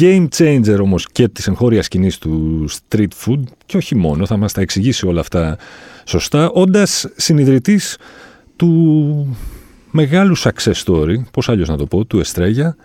Game changer όμως και της εγχώριας σκηνής του street food και όχι μόνο, θα μας τα εξηγήσει όλα αυτά σωστά, όντας συνειδητής του μεγάλου success story, πώς αλλιώς να το πω, του Εστρέγια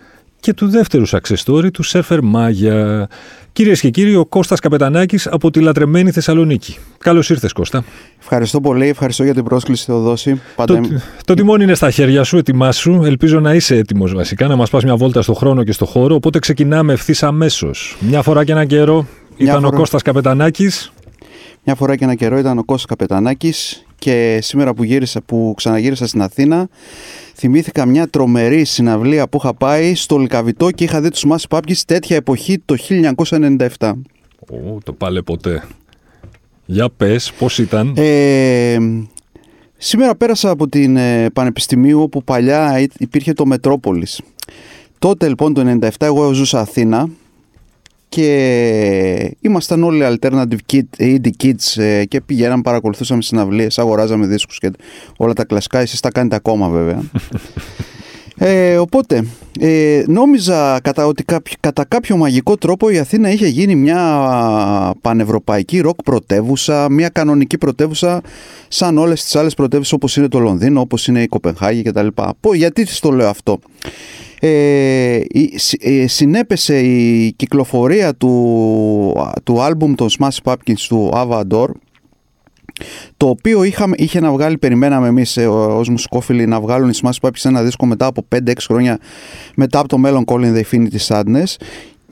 και του δεύτερου success story του Surfer Μάγια. Κυρίες και κύριοι, ο Κώστας Καπετανάκης από τη λατρεμένη Θεσσαλονίκη. Καλώς ήρθες, Κώστα. Ευχαριστώ πολύ, ευχαριστώ για την πρόσκληση, Θεοδόση. Πάντα... Το, το τιμόνι είναι στα χέρια σου, ετοιμάσου. Ελπίζω να είσαι έτοιμος βασικά, να μας πας μια βόλτα στο χρόνο και στο χώρο. Οπότε ξεκινάμε ευθύς αμέσως. Μια φορά και ένα καιρό ήταν φορά... ο Κώστας Καπετανάκης. Μια φορά και ένα καιρό ήταν ο Κώστας Καπετανάκης και σήμερα που, γύρισα, που ξαναγύρισα στην Αθήνα θυμήθηκα μια τρομερή συναυλία που είχα πάει στο Λικαβιτό και είχα δει τους Μάσι Πάπκης τέτοια εποχή το 1997. Ω, το πάλε ποτέ. Για πες, πώς ήταν; Ε, σήμερα πέρασα από την ε, Πανεπιστημίου όπου παλιά υπήρχε το Μετρόπολης. Τότε λοιπόν το 97 εγώ ζούσα Αθήνα και ήμασταν όλοι alternative kid, indie kids ε, και πηγαίναμε, παρακολουθούσαμε συναυλίες, αγοράζαμε δίσκους και όλα τα κλασικά, εσείς τα κάνετε ακόμα βέβαια. Ε, οπότε, ε, νόμιζα κατά, ότι κατά κάποιο μαγικό τρόπο η Αθήνα είχε γίνει μια πανευρωπαϊκή ροκ πρωτεύουσα, μια κανονική πρωτεύουσα σαν όλες τις άλλες πρωτεύουσες όπως είναι το Λονδίνο, όπως είναι η Κοπενχάγη κτλ. Γιατί το λέω αυτό; Ε, ε, συνέπεσε η κυκλοφορία του, του άλμπουμ των Smash Pumpkins του Avador το οποίο είχαμε, είχε να βγάλει, περιμέναμε εμείς ε, ως μουσικόφιλοι να βγάλουν οι Smash Pumpkins ένα δίσκο μετά από 5-6 χρόνια μετά από το μέλλον Calling the Infinity Sadness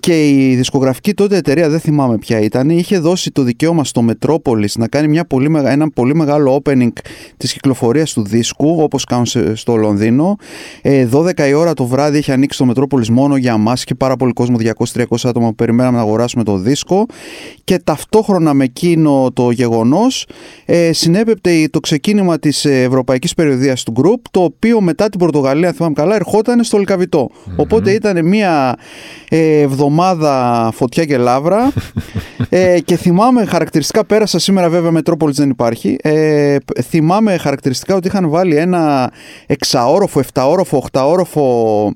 και η δισκογραφική τότε εταιρεία, δεν θυμάμαι ποια ήταν, είχε δώσει το δικαίωμα στο Metropolis να κάνει μια πολύ, ένα πολύ μεγάλο opening της κυκλοφορίας του δίσκου, όπως κάνουν στο Λονδίνο. 12 ε, η ώρα το βράδυ είχε ανοίξει το Metropolis μόνο για μας και πάρα πολύ κόσμο, 200-300 άτομα που περιμέναμε να αγοράσουμε το δίσκο. Και ταυτόχρονα με εκείνο το γεγονός ε, συνέπεπτε το ξεκίνημα της ευρωπαϊκής περιοδίας του Group, το οποίο μετά την Πορτογαλία, αν θυμάμαι καλά, ερχόταν στο λικαβιτο Οπότε ήταν μια ε, εβδομάδα εβδομάδα φωτιά και λάβρα ε, και θυμάμαι χαρακτηριστικά, πέρασα σήμερα βέβαια Μετρόπολης δεν υπάρχει, ε, θυμάμαι χαρακτηριστικά ότι είχαν βάλει ένα εξαόροφο, εφταόροφο, οχταόροφο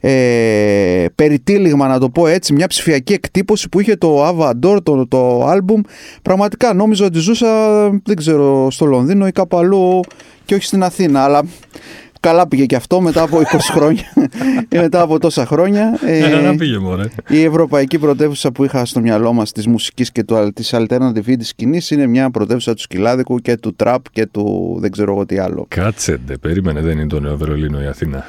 ε, περιτύλιγμα να το πω έτσι, μια ψηφιακή εκτύπωση που είχε το Avador, το, το album. Πραγματικά νόμιζα ότι ζούσα, δεν ξέρω, στο Λονδίνο ή κάπου αλλού και όχι στην Αθήνα, αλλά Καλά πήγε και αυτό μετά από 20 χρόνια ή μετά από τόσα χρόνια. Ε, πήγε μωρέ. Η ευρωπαϊκή πρωτεύουσα που είχα στο μυαλό μας της μουσικής και του, της alternative της σκηνής είναι μια πρωτεύουσα του σκυλάδικου και του τραπ και του δεν ξέρω εγώ τι άλλο. Κάτσε, περίμενε, δεν είναι το Νέο Βερολίνο η Αθήνα.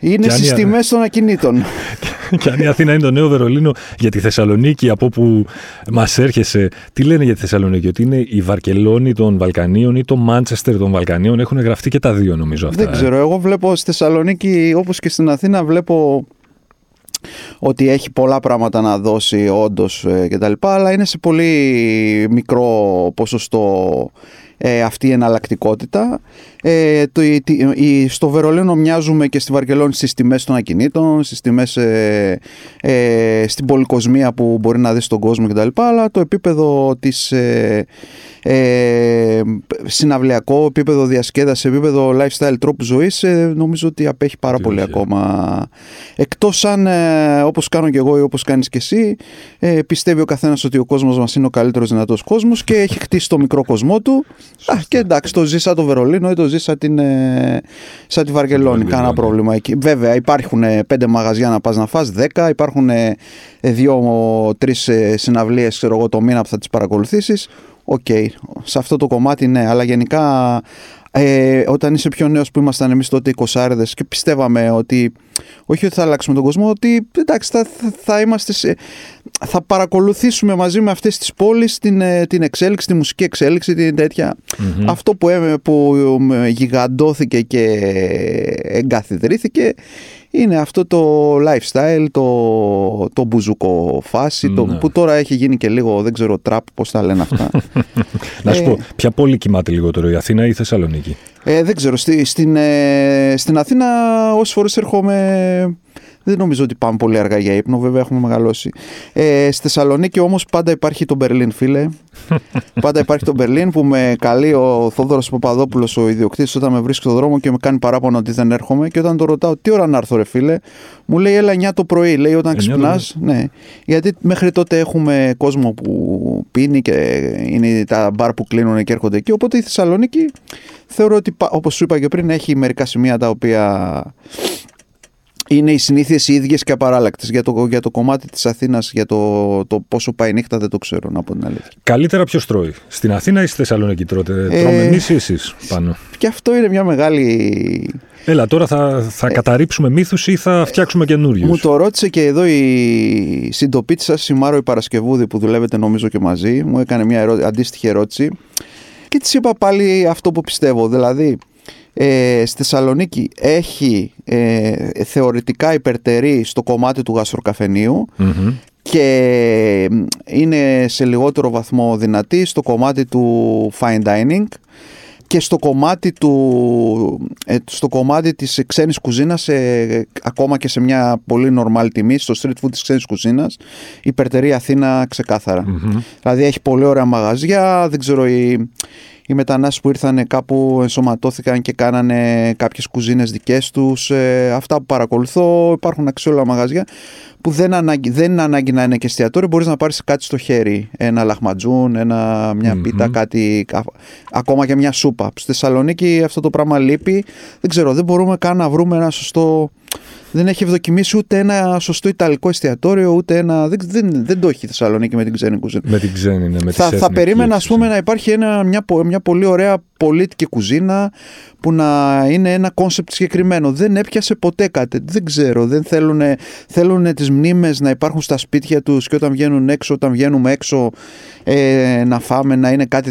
Είναι στι τιμέ των ακινήτων. και αν η Αθήνα είναι το νέο Βερολίνο για τη Θεσσαλονίκη, από όπου μας έρχεσαι, τι λένε για τη Θεσσαλονίκη, ότι είναι η Βαρκελόνη των Βαλκανίων ή το Μάντσεστερ των Βαλκανίων. Έχουν γραφτεί και τα δύο νομίζω αυτά. Δεν ε; ξέρω. Εγώ βλέπω στη Θεσσαλονίκη, όπως και στην Αθήνα, βλέπω ότι έχει πολλά πράγματα να δώσει όντως ε, κτλ. Αλλά είναι σε πολύ μικρό ποσοστό ε, αυτή η εναλλακτικότητα. Ε, το, η, στο Βερολίνο μοιάζουμε και στη Βαρκελόνη στις τιμές των ακινήτων, στις τιμές ε, ε, στην πολυκοσμία που μπορεί να δεις στον κόσμο κτλ. Αλλά το επίπεδο της ε, ε, συναυλιακό, επίπεδο διασκέδαση, επίπεδο lifestyle τρόπου ζωής ε, νομίζω ότι απέχει πάρα πολύ ακόμα. Εκτός αν ε, όπως κάνω και εγώ ή όπως κάνεις και εσύ ε, πιστεύει ο καθένας ότι ο κόσμος μας είναι ο καλύτερος δυνατός κόσμος και έχει χτίσει το μικρό κοσμό του Α, και εντάξει το ζει σαν το Βερολίνο ή το ζει σαν, την, ε, σαν τη Βαρκελόνη, κανένα πρόβλημα εκεί. Βέβαια υπάρχουν πέντε μαγαζιά να πας να φας, δέκα, υπάρχουν δύο-τρεις συναυλίες ξέρω εγώ το μήνα που θα τις παρακολουθήσεις. OK, okay, σε αυτό το κομμάτι ναι, αλλά γενικά ε, όταν είσαι πιο νέος που ήμασταν εμείς τότε 20 και πιστεύαμε ότι όχι ότι θα αλλάξουμε τον κόσμο, ότι εντάξει, θα, θα, είμαστε σε, θα παρακολουθήσουμε μαζί με αυτές τις πόλεις την, ε, την εξέλιξη, τη μουσική εξέλιξη, την τέτοια Αυτό που, που γιγαντώθηκε και εγκαθιδρύθηκε είναι αυτό το lifestyle, το, το μπουζουκο φάση, το, ναι. που τώρα έχει γίνει και λίγο, δεν ξέρω, τραπ, πώς τα λένε αυτά. Να σου πω, ε, ποια πόλη κοιμάται λιγότερο, η Αθήνα ή η Θεσσαλονίκη; Ε, δεν ξέρω, στη, στην, ε, στην Αθήνα όσες φορές έρχομαι δεν νομίζω ότι πάμε πολύ αργά για ύπνο, βέβαια έχουμε μεγαλώσει. Ε, στη Θεσσαλονίκη όμως πάντα υπάρχει το Μπερλίν, φίλε. πάντα υπάρχει το Μπερλίν που με καλεί ο Θόδωρος Παπαδόπουλος, ο ιδιοκτήτης, όταν με βρίσκει στον δρόμο και με κάνει παράπονο ότι δεν έρχομαι. Και όταν το ρωτάω, τι ώρα να έρθω, ρε φίλε, μου λέει, έλα 9 το πρωί. Λέει, όταν ξυπνάς. Ναι. Γιατί μέχρι τότε έχουμε κόσμο που πίνει και είναι τα μπαρ που κλείνουν και έρχονται εκεί. Οπότε η Θεσσαλονίκη θεωρώ ότι, όπως σου είπα και πριν, έχει μερικά σημεία τα οποία είναι οι συνήθειες οι ίδιες και απαράλλακτες. Για το, για το κομμάτι της Αθήνας, για το, το πόσο πάει η νύχτα, δεν το ξέρω να πω την αλήθεια. Καλύτερα ποιος τρώει, στην Αθήνα ή στη Θεσσαλονίκη τρώτε, ε, τρώμε εμείς ή εσείς πάνω; Και αυτό είναι μια μεγάλη. Έλα, τώρα θα, θα ε, καταρρύψουμε μύθους ή θα φτιάξουμε καινούριους; Μου το ρώτησε και εδώ η συντοπίτη σας, η Μάρο η Παρασκευούδη, που δουλεύετε νομίζω και μαζί. Μου έκανε μια ερώ... αντίστοιχη ερώτηση. Και της είπα πάλι αυτό που πιστεύω. Δηλαδή, ε, στη Θεσσαλονίκη έχει ε, θεωρητικά υπερτερή στο κομμάτι του γαστροκαφενειου και είναι σε λιγότερο βαθμό δυνατή στο κομμάτι του fine dining και στο κομμάτι, του, ε, στο κομμάτι της ξένης κουζίνας ε, ακόμα και σε μια πολύ normal τιμή στο street food της ξένης κουζίνας υπερτερεί Αθήνα δηλαδή έχει πολύ ωραία μαγαζιά δεν ξέρω η, οι μετανάστες που ήρθαν κάπου ενσωματώθηκαν και κάνανε κάποιες κουζίνες δικές τους. Ε, αυτά που παρακολουθώ, υπάρχουν αξιόλογα μαγαζιά που δεν, ανάγκη, δεν είναι ανάγκη να είναι και εστιατόριο, μπορείς να πάρεις κάτι στο χέρι. Ένα λαχματζούν, ένα, μια πίτα, κάτι, ακόμα και μια σούπα. Στη Θεσσαλονίκη αυτό το πράγμα λείπει. Δεν ξέρω, δεν μπορούμε καν να βρούμε ένα σωστό δεν έχει ευδοκιμήσει ούτε ένα σωστό Ιταλικό εστιατόριο, ούτε ένα. Δεν, δεν, δεν το έχει η Θεσσαλονίκη με την ξένη κουζίνα. Με την ξένη, ναι, με θα, θα περίμενα, ας πούμε, να υπάρχει ένα, μια, μια πολύ ωραία πολίτικη κουζίνα που να είναι ένα concept συγκεκριμένο. Δεν έπιασε ποτέ κάτι. Δεν ξέρω. Δεν θέλουν, θέλουν τις μνήμες να υπάρχουν στα σπίτια τους και όταν βγαίνουν έξω, όταν βγαίνουμε έξω ε, να φάμε, να είναι κάτι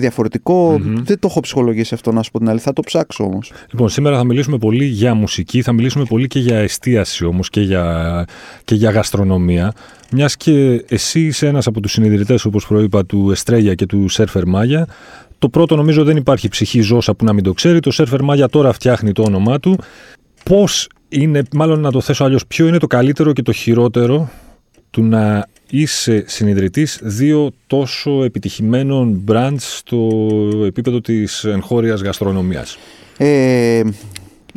Δεν το έχω ψυχολογήσει αυτό να σου πω την αλήθεια. Θα το ψάξω όμως. Λοιπόν, σήμερα θα μιλήσουμε πολύ για μουσική, θα μιλήσουμε πολύ και για εστίαση όμως και για, και για γαστρονομία. Μιας και εσύ είσαι ένας από τους συνειδητές, όπως προείπα, του Εστρέγια και του Σέρφερ Μάγια, το πρώτο νομίζω δεν υπάρχει ψυχή ζώσα που να μην το ξέρει. Το Σέρφερ Μάγια τώρα φτιάχνει το όνομά του. Πώς είναι, μάλλον να το θέσω αλλιώς, ποιο είναι το καλύτερο και το χειρότερο του να είσαι συνειδητής δύο τόσο επιτυχημένων brands στο επίπεδο της εγχώριας γαστρονομίας; Ε,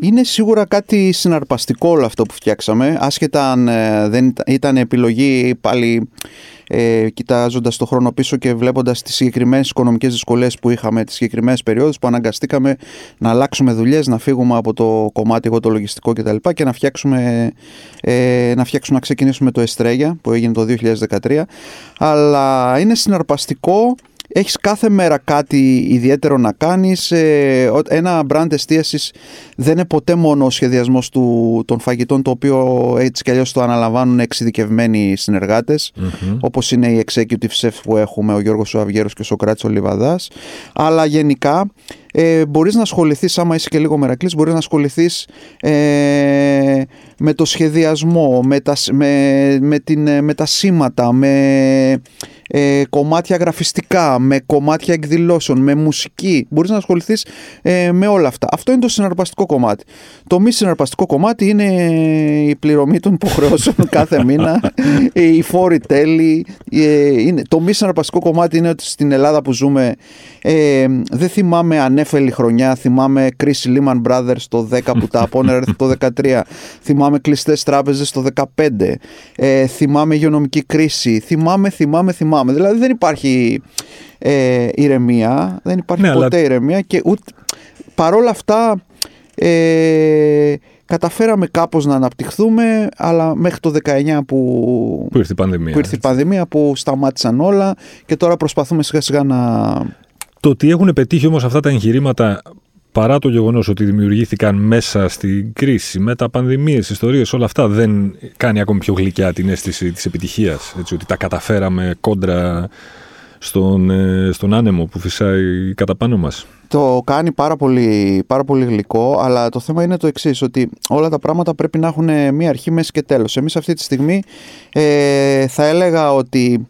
είναι σίγουρα κάτι συναρπαστικό όλο αυτό που φτιάξαμε, άσχετα αν ε, δεν ήταν επιλογή πάλι ε, κοιτάζοντας το χρόνο πίσω και βλέποντας τις συγκεκριμένες οικονομικές δυσκολίες που είχαμε, τις συγκεκριμένες περιόδους που αναγκαστήκαμε να αλλάξουμε δουλειές, να φύγουμε από το κομμάτι εγώ το λογιστικό κτλ. Και, και να φτιάξουμε, ε, να φτιάξουμε να ξεκινήσουμε το Εστρέγια που έγινε το 2013. Αλλά είναι συναρπαστικό έχεις κάθε μέρα κάτι ιδιαίτερο να κάνεις. Ε, ένα brand εστίασης δεν είναι ποτέ μόνο ο σχεδιασμός του, των φαγητών, το οποίο έτσι κι αλλιώς το αναλαμβάνουν εξειδικευμένοι συνεργάτες, mm-hmm. όπως είναι οι executive chef που έχουμε, ο Γιώργος Σουαβιέρος και ο Σοκράτης Ολιβαδάς. Αλλά γενικά ε, μπορείς να ασχοληθείς, άμα είσαι και λίγο μερακλής, μπορείς να ασχοληθείς ε, με το σχεδιασμό, με τα, με, με, την, με τα σήματα, με ε, κομμάτια γραφιστικά, με κομμάτια εκδηλώσεων, με μουσική. Μπορείς να ασχοληθείς ε, με όλα αυτά. Αυτό είναι το συναρπαστικό κομμάτι. Το μη συναρπαστικό κομμάτι είναι η πληρωμή των υποχρεώσεων κάθε μήνα, η φόρη τέλη. Ε, είναι, το μη συναρπαστικό κομμάτι είναι ότι στην Ελλάδα που ζούμε ε, δεν θυμάμαι ανέφελη χρονιά, θυμάμαι κρίση Lehman Brothers το 10 που τα απόνερα το 13, θυμάμαι κλειστές τράπεζες το 15, ε, θυμάμαι υγειονομική κρίση, θυμάμαι, θυμάμαι, θυμάμαι Δηλαδή δεν υπάρχει ε, ηρεμία, δεν υπάρχει ναι, ποτέ ηρεμία και ούτε, παρόλα αυτά ε, καταφέραμε κάπως να αναπτυχθούμε αλλά μέχρι το 19 που, που ήρθε η πανδημία, που, ήρθε η πανδημία, που σταμάτησαν όλα και τώρα προσπαθούμε σιγά σιγά να... Το ότι έχουν πετύχει όμως αυτά τα εγχειρήματα παρά το γεγονός ότι δημιουργήθηκαν μέσα στην κρίση, με τα πανδημίες, ιστορίες, όλα αυτά, δεν κάνει ακόμη πιο γλυκιά την αίσθηση της επιτυχίας. Ότι τα καταφέραμε κόντρα στον, ε, στον άνεμο που φυσάει κατά πάνω μας. Το κάνει πάρα πολύ, πάρα πολύ γλυκό, αλλά το θέμα είναι το εξής: ότι όλα τα πράγματα πρέπει να έχουν μία αρχή, μέσης και τέλος. Εμείς αυτή τη στιγμή ε, θα έλεγα ότι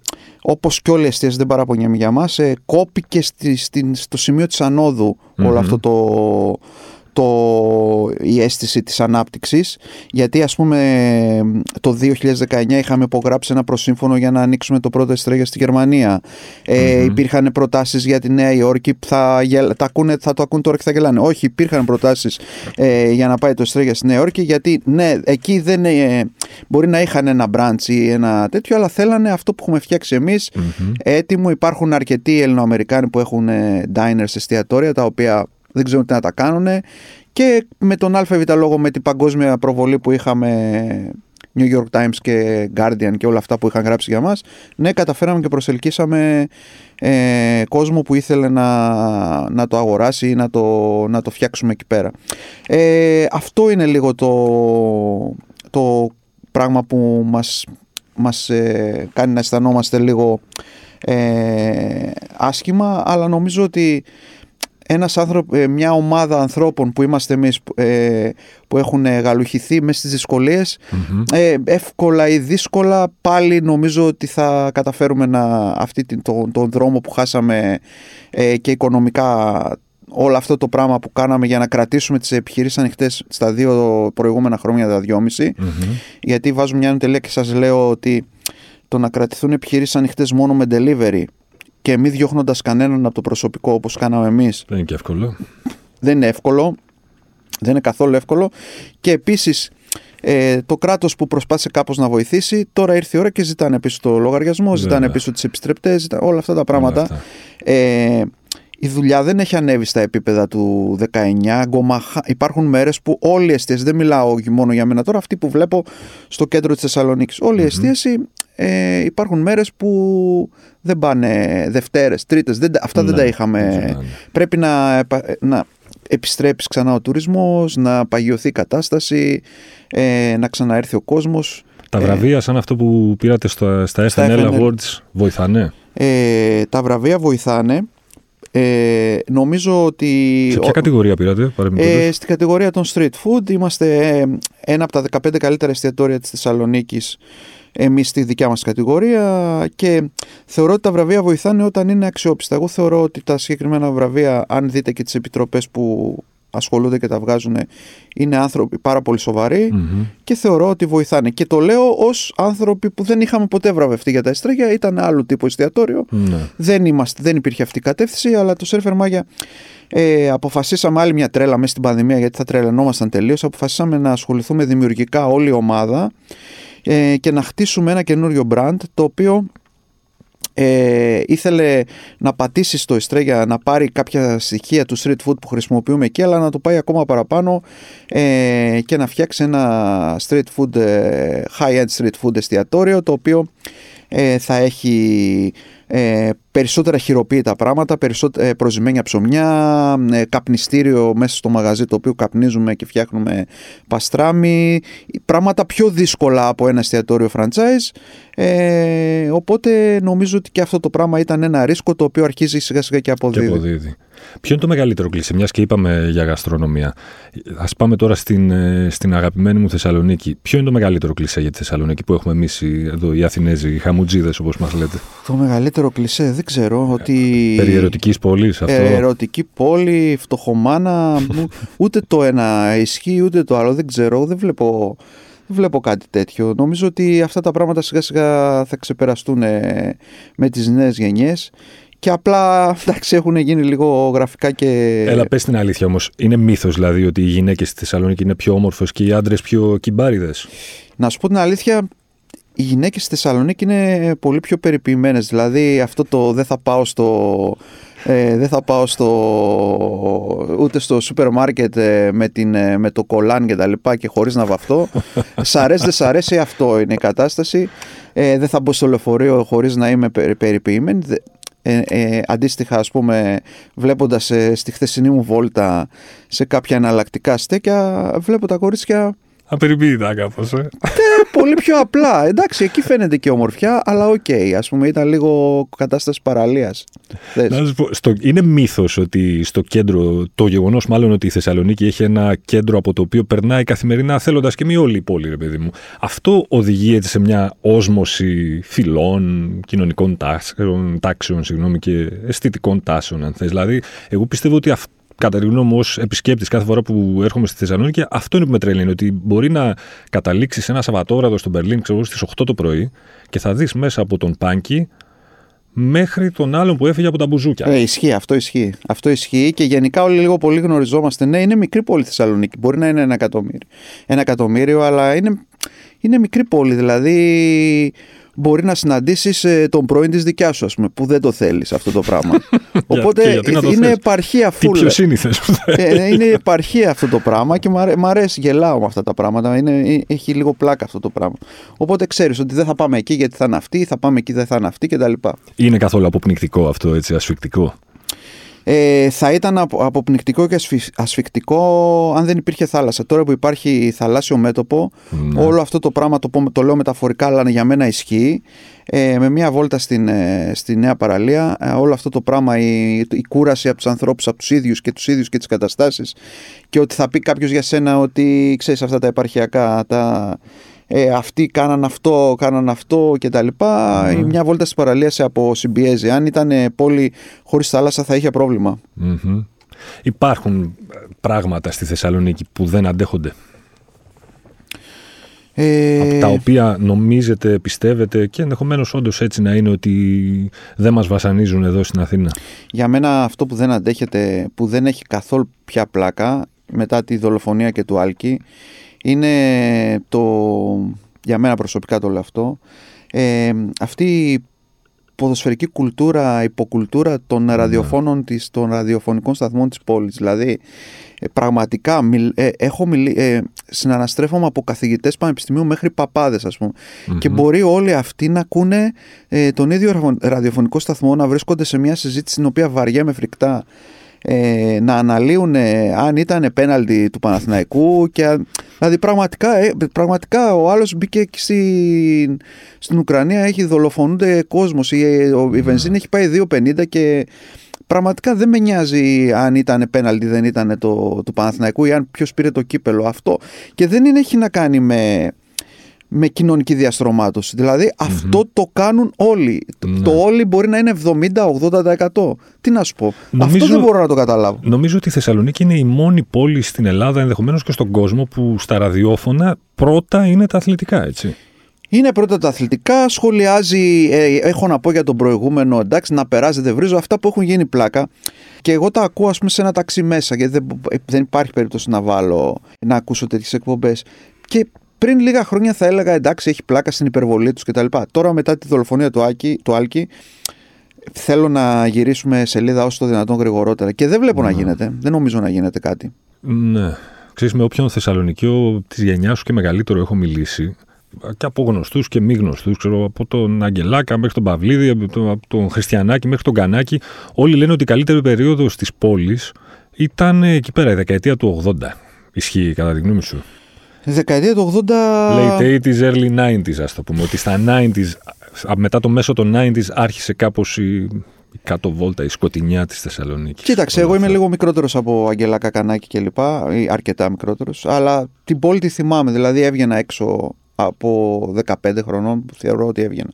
όπως και όλοι οι αιστείες δεν παραπονιέμαι για μας, ε, κόπηκε στη, στο σημείο της ανόδου όλο αυτό το, το, η αίσθηση της ανάπτυξης. Γιατί ας πούμε το 2019 είχαμε υπογράψει ένα προσύμφωνο για να ανοίξουμε το πρώτο εστρέγια στη Γερμανία. Ε, υπήρχαν προτάσεις για τη Νέα Υόρκη που θα, θα, ακούνε, θα το ακούν τώρα και θα γελάνε. Όχι υπήρχαν προτάσεις ε, για να πάει το εστρέγια στη Νέα Υόρκη γιατί ναι εκεί δεν ε, μπορεί να είχαν ένα μπραντς ή ένα τέτοιο αλλά θέλανε αυτό που έχουμε φτιάξει εμείς. Έτοιμο. Υπάρχουν αρκετοί Ελληνοαμερικάνοι που έχουν ε, diners εστιατόρια τα οποία δεν ξέρουν τι να τα κάνουν. Και με τον ΑΒ λόγο με την παγκόσμια προβολή που είχαμε New York Times και Guardian και όλα αυτά που είχαν γράψει για μας ναι καταφέραμε και προσελκύσαμε ε, κόσμο που ήθελε να, να το αγοράσει ή να το, να το φτιάξουμε εκεί πέρα ε, αυτό είναι λίγο το, το πράγμα που μας, μας ε, κάνει να αισθανόμαστε λίγο ε, άσχημα αλλά νομίζω ότι ένας άνθρωπο, ε, μια ομάδα ανθρώπων που είμαστε εμείς ε, που έχουν γαλουχηθεί μέσα στις δυσκολιες ε, εύκολα ή δύσκολα πάλι νομίζω ότι θα καταφέρουμε να αυτή τον, τον δρόμο που χάσαμε και οικονομικά όλο αυτό το πράγμα που κάναμε για να κρατήσουμε τις επιχειρήσεις ανοιχτές στα δύο προηγούμενα χρόνια τα δυόμιση. Γιατί βάζω μια τελεία και σας λέω ότι το να κρατηθούν επιχειρήσεις ανοιχτές μόνο με delivery και μη διώχνοντας κανέναν από το προσωπικό όπως κάναμε εμείς. Δεν είναι και εύκολο. Δεν είναι εύκολο. Δεν είναι καθόλου εύκολο. Και επίσης ε, το κράτος που προσπάθησε κάπως να βοηθήσει, τώρα ήρθε η ώρα και ζητάνε πίσω το λογαριασμό, ζητάνε πίσω τις επιστρεπτές, όλα αυτά τα πράγματα. Ε, η δουλειά δεν έχει ανέβει στα επίπεδα του 19. Υπάρχουν μέρες που όλη η εστίαση, δεν μιλάω μόνο για μένα τώρα, αυτή που βλέπω στο κέντρο της Θεσσαλονίκης, όλη η εστίαση ε, υπάρχουν μέρες που δεν πάνε Δευτέρες, Τρίτες. Αυτά δεν τα ναι, είχαμε. Πρέπει να, να επιστρέψεις ξανά ο τουρισμός, να παγιωθεί η κατάσταση, ε, να ξαναέρθει ο κόσμος. Τα βραβεία, σαν αυτό που πήρατε στο, στα SNL Awards, βοηθάνε; Ε, τα βραβεία βοηθάνε. Ε, νομίζω ότι... Σε ποια κατηγορία πήρατε, ε, Στην κατηγορία των street food είμαστε ε, ένα από τα 15 καλύτερα εστιατόρια της Θεσσαλονίκης εμείς στη δικιά μας κατηγορία και θεωρώ ότι τα βραβεία βοηθάνε όταν είναι αξιόπιστα. Εγώ θεωρώ ότι τα συγκεκριμένα βραβεία, αν δείτε και τις επιτροπές που ασχολούνται και τα βγάζουν είναι άνθρωποι πάρα πολύ και θεωρώ ότι βοηθάνε. Και το λέω ως άνθρωποι που δεν είχαμε ποτέ βραβευτεί για τα εστρέγια, ήταν άλλου τύπου εστιατόριο. Ναι. Δεν, είμαστε, δεν υπήρχε αυτή η κατεύθυνση, αλλά το Σέρφερ Μάγια ε, αποφασίσαμε άλλη μια τρέλα μέσα στην πανδημία γιατί θα τρελαινόμασταν τελείως. Αποφασίσαμε να ασχοληθούμε δημιουργικά όλη η ομάδα ε, και να χτίσουμε ένα καινούριο brand το οποίο ε, ήθελε να πατήσει στο Εστρέ να πάρει κάποια στοιχεία του street food που χρησιμοποιούμε εκεί αλλά να το πάει ακόμα παραπάνω ε, και να φτιάξει ένα street food, ε, high-end street food εστιατόριο το οποίο ε, θα έχει ε, περισσότερα χειροποίητα πράγματα, περισσότερα ε, προσημένια ψωμιά, ε, καπνιστήριο μέσα στο μαγαζί το οποίο καπνίζουμε και φτιάχνουμε παστράμι, πράγματα πιο δύσκολα από ένα εστιατόριο franchise. Ε, οπότε νομίζω ότι και αυτό το πράγμα ήταν ένα ρίσκο το οποίο αρχίζει σιγά σιγά και αποδίδει. Και αποδίδει. Ποιο είναι το μεγαλύτερο κλίση, μιας και είπαμε για γαστρονομία. Α πάμε τώρα στην, ε, στην αγαπημένη μου Θεσσαλονίκη. Ποιο είναι το μεγαλύτερο κλισέ για τη Θεσσαλονίκη που έχουμε εμείς εδώ, οι Αθηνέζοι, οι χαμουτζίδες όπως μας λέτε; Το μεγαλύτερο κλισέ, δεν ξέρω. Ότι... Περί ερωτικής πόλης αυτό. Ερωτική πόλη, φτωχομάνα. ούτε το ένα ισχύει, ούτε το άλλο. Δεν ξέρω. Δεν βλέπω. Δεν βλέπω κάτι τέτοιο. Νομίζω ότι αυτά τα πράγματα σιγά σιγά θα ξεπεραστούν με τις νέες γενιές και απλά εντάξει, έχουν γίνει λίγο γραφικά και. Έλα, πες την αλήθεια όμως. Είναι μύθος δηλαδή ότι οι γυναίκες στη Θεσσαλονίκη είναι πιο όμορφες και οι άντρες πιο κυμπάριδε. Να σου πω την αλήθεια, οι γυναίκες στη Θεσσαλονίκη είναι πολύ πιο περιποιημένες. Δηλαδή, αυτό το δεν θα πάω στο. Ε, δεν θα πάω στο, ούτε στο σούπερ μάρκετ ε, με, την, ε, με το κολάν και τα λοιπά και χωρίς να βαφτώ. σ' αρέσει δεν σ' αρέσει αυτό είναι η κατάσταση. Ε, δεν θα μπω στο λεωφορείο χωρίς να είμαι περιποιημένη. Ε, ε, αντίστοιχα, ας πούμε, βλέποντας ε, στη χθεσινή μου βόλτα σε κάποια εναλλακτικά στέκια, βλέπω τα κορίτσια Απεριποίητα κάπως. Ε. πολύ πιο απλά. Εντάξει, εκεί φαίνεται και ομορφιά, αλλά OK. Okay, Α πούμε, ήταν λίγο κατάσταση παραλίας. Είναι μύθος ότι στο κέντρο, το γεγονός μάλλον ότι η Θεσσαλονίκη έχει ένα κέντρο από το οποίο περνάει καθημερινά θέλοντας και μη όλη η πόλη, ρε παιδί μου. Αυτό οδηγεί έτσι σε μια όσμωση φυλών, κοινωνικών τάξεων, τάξεων συγγνώμη, και αισθητικών τάσεων, αν θες. Δηλαδή, εγώ πιστεύω ότι αυτό κατά τη γνώμη μου, ως επισκέπτη κάθε φορά που έρχομαι στη Θεσσαλονίκη, αυτό είναι που με τρελαίνει. Ότι μπορεί να καταλήξεις ένα Σαββατόβραδο στο Μπερλίν, ξέρω στις 8 το πρωί και θα δεις μέσα από τον Πάνκι μέχρι τον άλλον που έφυγε από τα μπουζούκια. Ε, ισχύει, αυτό ισχύει. Αυτό ισχύει και γενικά όλοι λίγο πολύ γνωριζόμαστε. Ναι, είναι μικρή πόλη Θεσσαλονίκη. Μπορεί να είναι ένα εκατομμύριο. Ένα εκατομμύριο, αλλά είναι, είναι μικρή πόλη. Δηλαδή μπορεί να συναντήσεις ε, τον πρώην της δικιάς σου, ας πούμε, που δεν το θέλεις αυτό το πράγμα. Οπότε είναι επαρχία φούλα. Τι πιο σύνηθες. Ε, είναι επαρχία αυτό το πράγμα και μου αρέσει, γελάω με αυτά τα πράγματα. Είναι, ε, έχει λίγο πλάκα αυτό το πράγμα. Οπότε ξέρεις ότι δεν θα πάμε εκεί γιατί θα είναι αυτή, θα πάμε εκεί δεν θα είναι αυτή κτλ. Είναι καθόλου αποπνικτικό αυτό, έτσι, ασφικτικό; Ε, θα ήταν αποπνικτικό και ασφικτικό αν δεν υπήρχε θάλασσα. Τώρα που υπάρχει θαλάσσιο μέτωπο, ναι. όλο αυτό το πράγμα το, το λέω μεταφορικά, αλλά για μένα ισχύει. Ε, με μία βόλτα στην, ε, στη Νέα Παραλία, ε, όλο αυτό το πράγμα, η, η κούραση από τους ανθρώπους, από τους ίδιους και τους ίδιους και τις καταστάσεις, και ότι θα πει κάποιος για σένα ότι ξέρεις αυτά τα επαρχιακά, τα, ε, αυτοί κάναν αυτό, κάναν αυτό κτλ. Mm. Μια βόλτα στη παραλίας σε αποσυμπιέζει. Αν ήταν πόλη χωρίς θάλασσα θα είχε Υπάρχουν πράγματα στη Θεσσαλονίκη που δεν αντέχονται; Ε... Από τα οποία νομίζετε, πιστεύετε και ενδεχομένως όντως έτσι να είναι ότι δεν μας βασανίζουν εδώ στην Αθήνα; Για μένα αυτό που δεν αντέχεται, που δεν έχει καθόλου πια πλάκα μετά τη δολοφονία και του Άλκη είναι το, για μένα προσωπικά το λέω αυτό, ε, αυτή η ποδοσφαιρική κουλτούρα, υποκουλτούρα των ναι. ραδιοφώνων της, των ραδιοφωνικών σταθμών της πόλης. Δηλαδή, ε, πραγματικά ε, έχω μιλ, ε, συναναστρέφομαι από καθηγητές πανεπιστημίου μέχρι παπάδες ας πουμε και μπορεί όλοι αυτοί να ακούνε ε, τον ίδιο ραδιοφωνικό σταθμό να βρίσκονται σε μια συζήτηση στην οποία βαριέμαι φρικτά ε, να αναλύουν ε, αν ήταν πέναλτι του Παναθηναϊκού και, δηλαδή πραγματικά, ε, πραγματικά ο άλλος μπήκε στην, στην Ουκρανία έχει δολοφονούνται κόσμος η, η ναι. βενζίνη έχει πάει 2,50 και πραγματικά δεν με νοιάζει αν ήταν πέναλτι δεν ήταν το, του Παναθηναϊκού ή αν ποιος πήρε το κύπελο αυτό και δεν είναι, έχει να κάνει με με κοινωνική διαστρωμάτωση. Δηλαδή αυτό το κάνουν όλοι. Ναι. Το όλοι μπορεί να είναι 70-80%. Τι να σου πω. αυτό δεν μπορώ να το καταλάβω. Νομίζω ότι η Θεσσαλονίκη είναι η μόνη πόλη στην Ελλάδα, ενδεχομένως και στον κόσμο, που στα ραδιόφωνα πρώτα είναι τα αθλητικά, έτσι. Είναι πρώτα τα αθλητικά, σχολιάζει, ε, έχω να πω για τον προηγούμενο, εντάξει, να περάζει, δεν βρίζω αυτά που έχουν γίνει πλάκα. Και εγώ τα ακούω, ας πούμε, σε ένα ταξί μέσα, γιατί δεν, δεν υπάρχει περίπτωση να βάλω, να ακούσω τέτοιες εκπομπές. Και πριν λίγα χρόνια θα έλεγα εντάξει, έχει πλάκα στην υπερβολή τους κτλ. Τώρα μετά τη δολοφονία του, Άκη, του Άλκη, θέλω να γυρίσουμε σελίδα όσο το δυνατόν γρηγορότερα. Και δεν βλέπω να ναι. γίνεται. Δεν νομίζω να γίνεται κάτι. Ναι. Ξέρεις, με όποιον Θεσσαλονικιό της γενιάς σου και μεγαλύτερο έχω μιλήσει, και από γνωστούς και μη γνωστούς, ξέρω, από τον Αγγελάκα μέχρι τον Παυλίδη, από τον, τον Χριστιανάκη μέχρι τον Κανάκη, όλοι λένε ότι η καλύτερη περίοδος της πόλης ήταν εκεί πέρα, η δεκαετία του 80. Ισχύει κατά τη γνώμη σου; Τη δεκαετία του 80. Late 80s, early 90s, ας το πούμε. Ότι στα 90s, μετά το μέσο των 90s, άρχισε κάπως η, η κάτω βόλτα, η σκοτεινιά της Θεσσαλονίκης. Κοίταξε, εγώ είμαι λίγο μικρότερος από Αγγελά Κακανάκη κλπ. Αρκετά μικρότερος. Αλλά την πόλη τη θυμάμαι. Δηλαδή έβγαινα έξω από 15 χρονών που θεωρώ ότι έβγαινα.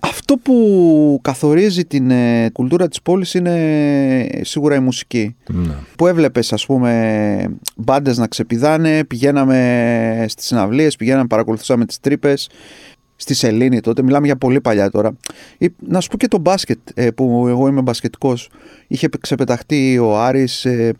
Αυτό που καθορίζει την ε, κουλτούρα της πόλης είναι σίγουρα η μουσική. Ναι. Που έβλεπες ας πούμε μπάντες να ξεπηδάνε, πηγαίναμε στις συναυλίες, πηγαίναμε, παρακολουθούσαμε τις τρύπες. Στη Σελήνη τότε, μιλάμε για πολύ παλιά τώρα. Να σου πω και το μπάσκετ, ε, που εγώ είμαι μπασκετικός. Είχε ξεπεταχτεί ο Άρης, ε,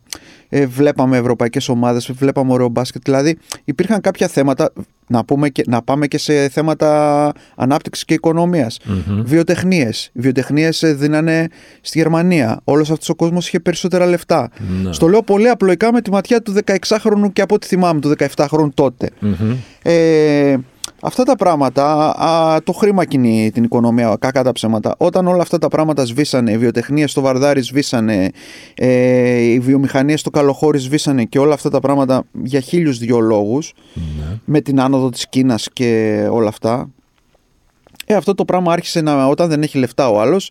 ε, βλέπαμε ευρωπαϊκές ομάδες, βλέπαμε ωραίο μπάσκετ. Δηλαδή υπήρχαν κάποια θέματα, να, πούμε και, να πάμε και σε θέματα ανάπτυξης και οικονομίας. Mm-hmm. Βιοτεχνίες. Βιοτεχνίες ε, δίνανε στη Γερμανία. Όλος αυτός ο κόσμος είχε περισσότερα λεφτά. Mm-hmm. Στο λέω πολύ απλοϊκά με τη ματιά του 16χρονου και από ό,τι θυμάμαι του 17χρονου τότε. Mm-hmm. Ε, Αυτά τα πράγματα, α, το χρήμα κινεί την οικονομία, κακά τα ψέματα. Όταν όλα αυτά τα πράγματα σβήσανε, οι βιοτεχνίες στο Βαρδάρι σβήσανε, ε, οι βιομηχανίες στο Καλοχώρι σβήσανε και όλα αυτά τα πράγματα για χίλιους δυο λόγους, Ναι. με την άνοδο της Κίνας και όλα αυτά. Ε, αυτό το πράγμα άρχισε να, όταν δεν έχει λεφτά ο άλλος,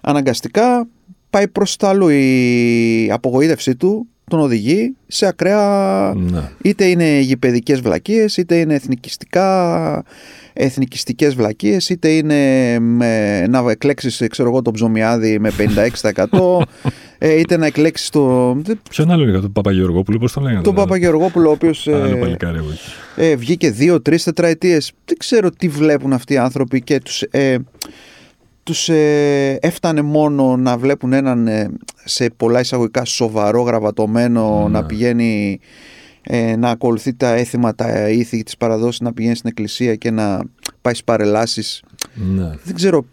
αναγκαστικά πάει προς τα αλλού. Η απογοήτευσή του τον οδηγεί σε ακραία Ναι. είτε είναι γηπαιδικές βλακίες, είτε είναι εθνικιστικά, εθνικιστικές βλακίες, είτε είναι με, να εκλέξεις ξέρω εγώ, το ψωμιάδι με 56%, ε, είτε να εκλέξεις το, Ποιον άλλο είναι τον Παπαγεωργόπουλο, πώς τον λέγανε. τον Παπαγεωργόπουλο, ο οποίος Άλλο ε, παλικάρι εγώ εκεί. ε, βγήκε δύο, τρεις τετραετίες. Δεν ξέρω τι βλέπουν αυτοί οι άνθρωποι και τους, ε, τους ε, έφτανε μόνο να βλέπουν έναν ε, σε πολλά εισαγωγικά σοβαρό γραβατωμένο Ναι. να πηγαίνει ε, να ακολουθεί τα έθιμα, τα ήθη της παραδόσης, να πηγαίνει στην εκκλησία και να πάει στις παρελάσεις. Ναι. Δεν ξέρω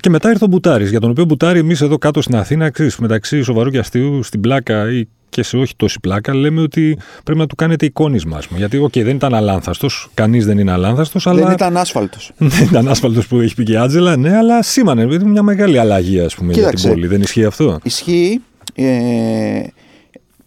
Και μετά ήρθε ο Μπουτάρης, για τον οποίο Μπουτάρη εμείς εδώ κάτω στην Αθήνα, ξέρεις, μεταξύ σοβαρού και αστείου, στην πλάκα ή και σε όχι τόση πλάκα, λέμε ότι πρέπει να του κάνετε εικόνισμα. ας πούμε. Γιατί, οκ, δεν ήταν αλάνθαστος, κανείς δεν είναι αλάνθαστος, αλλά. δεν ήταν άσφαλτος. Δεν ήταν άσφαλτος που έχει πει και η Άντζελα, ναι, αλλά σήμανε ήταν μια μεγάλη αλλαγή, ας πούμε, για την Κοίταξε. πόλη. Δεν ισχύει αυτό; Ισχύει. Ε,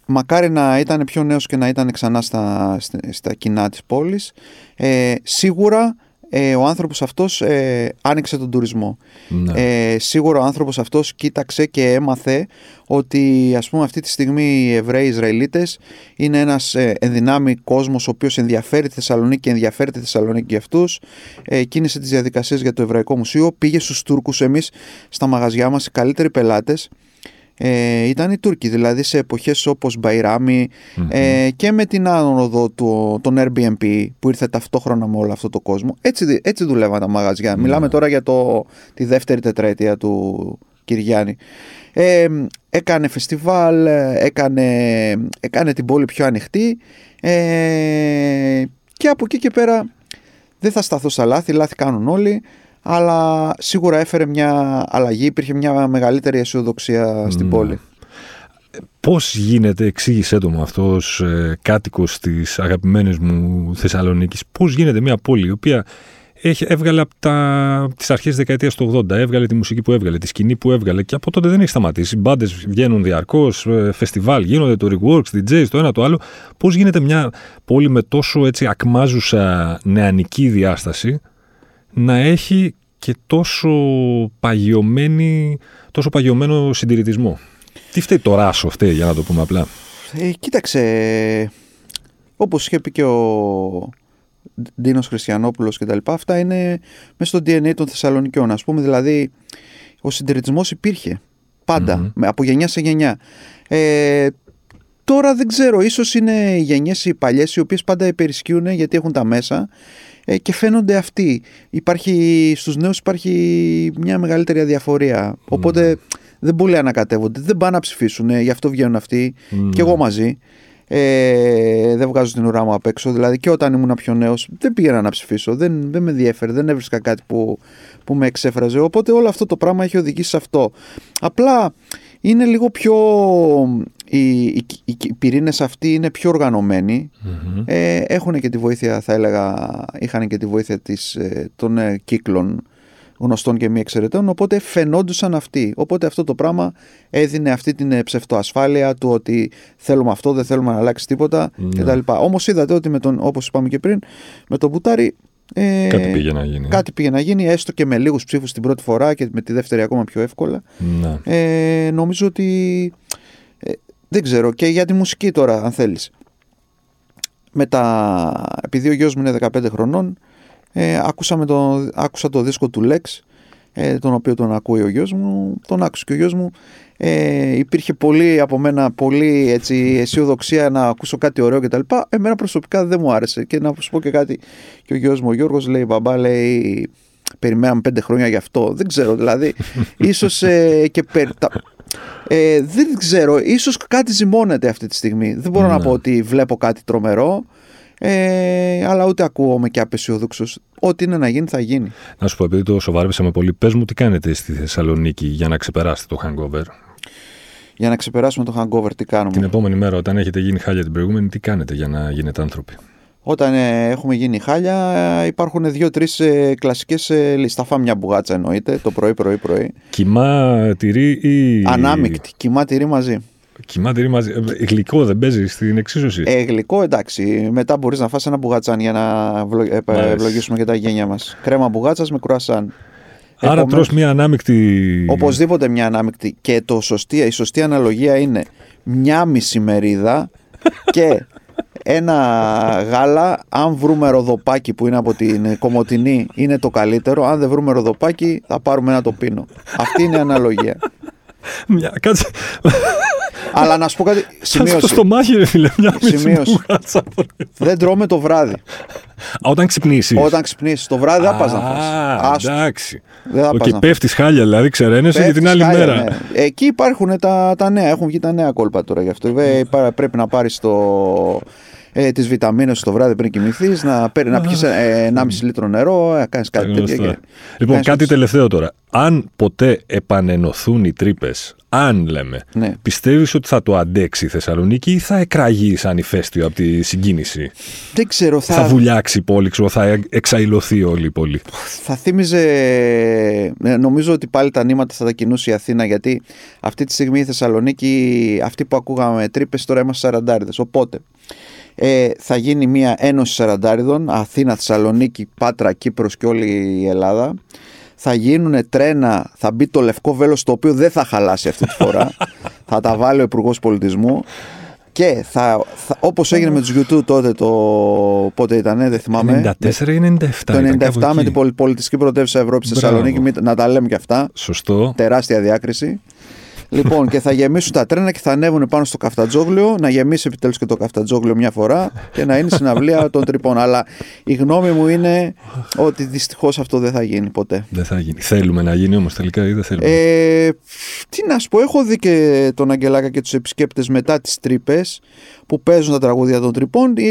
μακάρι να ήταν πιο νέος και να ήταν ξανά στα, στα, στα κοινά της πόλης. Ε, σίγουρα ε, ο άνθρωπος αυτός ε, άνοιξε τον τουρισμό. Ναι. Ε, σίγουρα ο άνθρωπος αυτός κοίταξε και έμαθε ότι ας πούμε αυτή τη στιγμή οι Εβραίοι Ισραηλίτες είναι ένας ε, ενδυνάμει κόσμος ο οποίος ενδιαφέρει τη Θεσσαλονίκη και ενδιαφέρει τη Θεσσαλονίκη για αυτούς ε, κίνησε τις διαδικασίες για το Εβραϊκό Μουσείο πήγε στους Τούρκους εμείς στα μαγαζιά μας οι καλύτεροι πελάτες ε, ήταν οι Τούρκοι, δηλαδή σε εποχές όπως Μπαϊράμι ε, και με την άνοδο του, των Airbnb που ήρθε ταυτόχρονα με όλο αυτό το κόσμο. Έτσι, δι- έτσι δουλεύαν τα μαγαζιά. Μιλάμε τώρα για το, τη δεύτερη τετραετία του Κυριάννη. Ε, έκανε φεστιβάλ, ε, έκανε, έκανε την πόλη πιο ανοιχτή ε, και από εκεί και πέρα δεν θα σταθώ στα λάθη, λάθη κάνουν όλοι αλλά σίγουρα έφερε μια αλλαγή, υπήρχε μια μεγαλύτερη αισιοδοξία στην Ναι. πόλη. Πώς γίνεται, εξήγησέ το μου αυτό, ε, κάτοικος της αγαπημένης μου Θεσσαλονίκης, πώς γίνεται μια πόλη η οποία έχει, έβγαλε από τις αρχές της δεκαετίας του 80, έβγαλε τη μουσική που έβγαλε, τη σκηνή που έβγαλε και από τότε δεν έχει σταματήσει. Οι μπάντες βγαίνουν διαρκώς, φεστιβάλ γίνονται, το reworks, DJs, το ένα το άλλο. Πώς γίνεται μια πόλη με τόσο έτσι ακμάζουσα νεανική διάσταση να έχει και τόσο παγιωμένη, τόσο παγιωμένο συντηρητισμό. Τι φταίει το ράσο φταίει, για να το πούμε απλά. Ε, κοίταξε, όπως είχε πει και ο Ντίνος Χριστιανόπουλος και τα λοιπά, αυτά είναι μέσα στο DNA των Θεσσαλονικιών. Ας πούμε, δηλαδή, ο συντηρητισμός υπήρχε πάντα, Μμμ. με- από γενιά σε γενιά. Ε, τώρα δεν ξέρω, ίσως είναι οι γενιές οι παλιές οι οποίες πάντα υπερισχύουν γιατί έχουν τα μέσα ε, και φαίνονται αυτοί. Υπάρχει, στους νέους υπάρχει μια μεγαλύτερη αδιαφορία. Οπότε δεν πολύ ανακατεύονται, δεν πάνε να ψηφίσουν, γι' αυτό βγαίνουν αυτοί Ναι. και εγώ μαζί. Ε, δεν βγάζω την ουρά μου απ' έξω. Δηλαδή και όταν ήμουν πιο νέος, δεν πήγαινα να ψηφίσω. Δεν, δεν με ενδιαφέρει, δεν έβρισκα κάτι που, που με εξέφραζε. Οπότε όλο αυτό το πράγμα έχει οδηγήσει σε αυτό. Απλά είναι λίγο πιο. Οι, οι, οι, οι πυρήνες αυτοί είναι πιο οργανωμένοι. Μμμ. Ε, έχουν και τη βοήθεια, θα έλεγα, είχαν και τη βοήθεια της, ε, των ε, κύκλων γνωστών και μη εξαιρετών, οπότε φαινόντουσαν αυτοί. Οπότε αυτό το πράγμα έδινε αυτή την ε, ψευτοασφάλεια του ότι θέλουμε αυτό, δεν θέλουμε να αλλάξει τίποτα Ναι. κτλ. Όμως είδατε ότι με τον, όπως είπαμε και πριν, με τον Μπουτάρη ε, Κάτι πήγε να γίνει. κάτι πήγε να γίνει, έστω και με λίγους ψήφους την πρώτη φορά και με τη δεύτερη ακόμα πιο εύκολα. Ναι. Ε, νομίζω ότι ε, δεν ξέρω και για τη μουσική τώρα αν θέλεις με τα, επειδή ο γιος μου είναι 15 χρονών ε, άκουσα, το, άκουσα το δίσκο του Lex ε, τον οποίο τον ακούει ο γιος μου τον άκουσε και ο γιος μου ε, υπήρχε πολύ από μένα πολύ έτσι, αισιοδοξία να ακούσω κάτι ωραίο κτλ. Εμένα προσωπικά δεν μου άρεσε και να σου πω και κάτι και ο γιος μου ο Γιώργος λέει μπαμπά λέει περιμέναμε πέντε χρόνια γι' αυτό δεν ξέρω δηλαδή ίσως ε, και περ, τα, ε, δεν ξέρω, ίσως κάτι ζυμώνεται αυτή τη στιγμή. Δεν μπορώ να Ναι. πω ότι βλέπω κάτι τρομερό, ε, αλλά ούτε ακούγομαι και απεσιόδοξος. Ό,τι είναι να γίνει θα γίνει. Να σου πω, επειδή το σοβάρεψαμε πολύ, πες μου τι κάνετε στη Θεσσαλονίκη για να ξεπεράσετε το hangover. Για να ξεπεράσουμε το hangover, τι κάνουμε; Την επόμενη μέρα, όταν έχετε γίνει χάλια την προηγούμενη, τι κάνετε για να γίνετε άνθρωποι; Όταν ε, έχουμε γίνει χάλια, ε, υπάρχουν δύο-τρεις ε, κλασικές ε, λίστα. Θα φάμε μια μπουγάτσα εννοείται το πρωί, πρωί, πρωί. Κοιμά τυρί ή. Ανάμεικτη. Κοιμά τυρί μαζί. Κοιμά τυρί μαζί. Ε, Γλυκό δεν παίζει στην εξίσωση; Ε, γλυκό εντάξει. Μετά μπορείς να φας ένα μπουγατσάν για να ευλο- ε, Μάλιστα. ευλογήσουμε και τα γένια μας. Κρέμα μπουγάτσας με κρουασάν. Άρα Επομένως, τρως μια ανάμεικτη. Οπωσδήποτε μια ανάμεικτη. Και το σωστή, η σωστή αναλογία είναι μια μισή μερίδα και ένα γάλα. Αν βρούμε ροδοπάκι που είναι από την Κομωτινή, είναι το καλύτερο. Αν δεν βρούμε ροδοπάκι, θα πάρουμε ένα τοπίνο. Αυτή είναι η αναλογία. Μια... Κάτσε. Αλλά να σου πω κάτι. Κάτσε το Σημείωση. στομάχι, ρε φίλε. Μια μισή Σημείωση. μπουγάτσα. Δεν τρώμε το βράδυ. Α, Όταν ξυπνήσεις. Όταν ξυπνήσεις το βράδυ, δεν θα πας να φας. Άστο. Εντάξει. Δεν θα πας Οκ, να πέφτεις χάλια, δηλαδή ξεραίνεσαι για την Πέφτεις άλλη χάλια, μέρα. ναι. Εκεί υπάρχουν τα, τα νέα, έχουν βγει τα νέα κόλπα τώρα γι' αυτό. Βέβαια, υπά- πρέπει να πάρεις το, ε, τις βιταμίνες σου το βράδυ πριν κοιμηθείς, να, παίρνει- να πιεις ε, 1,5 λίτρο νερό, να κάνεις κάτι Τα τέτοιο. γνωστά. και- Λοιπόν, κάνεις κάτι έτσι. τελευταίο τώρα. Αν ποτέ επανενωθούν οι Τρύπες, αν λέμε, Ναι. πιστεύεις ότι θα το αντέξει η Θεσσαλονίκη ή θα εκραγεί σαν ηφαίστειο από τη συγκίνηση; Δεν ξέρω, Θα, θα, βουλιάξει η πόλη, ξέρω, θα εξαϊλωθεί όλη η πόλη; θα θύμιζε, ε, νομίζω ότι πάλι τα νήματα θα τα κινούσε η Αθήνα γιατί αυτή τη στιγμή η Θεσσαλονίκη, αυτοί που ακούγαμε τρύπες τώρα είμαστε σαραντάριδες. Οπότε ε, θα γίνει μια ένωση σαραντάριδων, Αθήνα, Θεσσαλονίκη, Πάτρα, Κύπρος και όλη η Ελλάδα. Θα γίνουν τρένα, θα μπει το λευκό βέλος το οποίο δεν θα χαλάσει αυτή τη φορά. θα τα βάλει ο Υπουργός Πολιτισμού. Και θα, θα, όπως έγινε με τους YouTube τότε το πότε ήταν, δεν θυμάμαι. 94 ή 97. Το ήταν 97 κάπου με εκεί. την πολυ- πολιτιστική πρωτεύουσα Ευρώπης στη Μπράβο. Θεσσαλονίκη, μην- να τα λέμε και αυτά. Σωστό. Τεράστια διάκριση. Λοιπόν, και θα γεμίσουν τα τρένα και θα ανέβουν πάνω στο καφτατζόγλιο, να γεμίσει επιτέλους και το καφτατζόγλιο μια φορά και να είναι συναυλία των τρυπών. Αλλά η γνώμη μου είναι ότι δυστυχώς αυτό δεν θα γίνει ποτέ. Δεν θα γίνει. Θέλουμε να γίνει όμως τελικά ή δεν θέλουμε; Ε, τι να σου πω, έχω δει και τον Αγγελάκα και τους επισκέπτες μετά τις τρύπες που παίζουν τα τραγούδια των τρυπών. Η,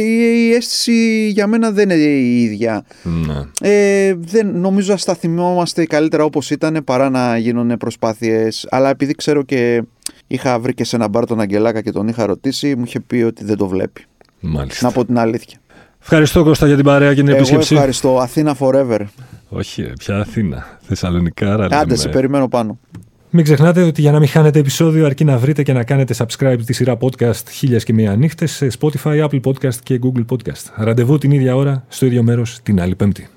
η αίσθηση για μένα δεν είναι η ίδια. Ναι. Ε, δεν, νομίζω ας τα θυμόμαστε καλύτερα όπως ήταν παρά να γίνουν προσπάθειες. Αλλά επειδή ξέρω και είχα βρει και σε ένα μπαρ τον Αγγελάκα και τον είχα ρωτήσει, μου είχε πει ότι δεν το βλέπει. Μάλιστα. Να πω την αλήθεια. Ευχαριστώ Κώστα για την παρέα και την Εγώ επίσκεψη. ευχαριστώ. Αθήνα forever. Όχι, ρε, πια Αθήνα. Θεσσαλονικάρα. λέμε. Άντε, σε περιμένω πάνω. Μην ξεχνάτε ότι για να μην χάνετε επεισόδιο αρκεί να βρείτε και να κάνετε subscribe τη σειρά podcast χίλιας και μία νύχτες σε Spotify, Apple Podcast και Google Podcast. Ραντεβού την ίδια ώρα, στο ίδιο μέρος, την άλλη πέμπτη.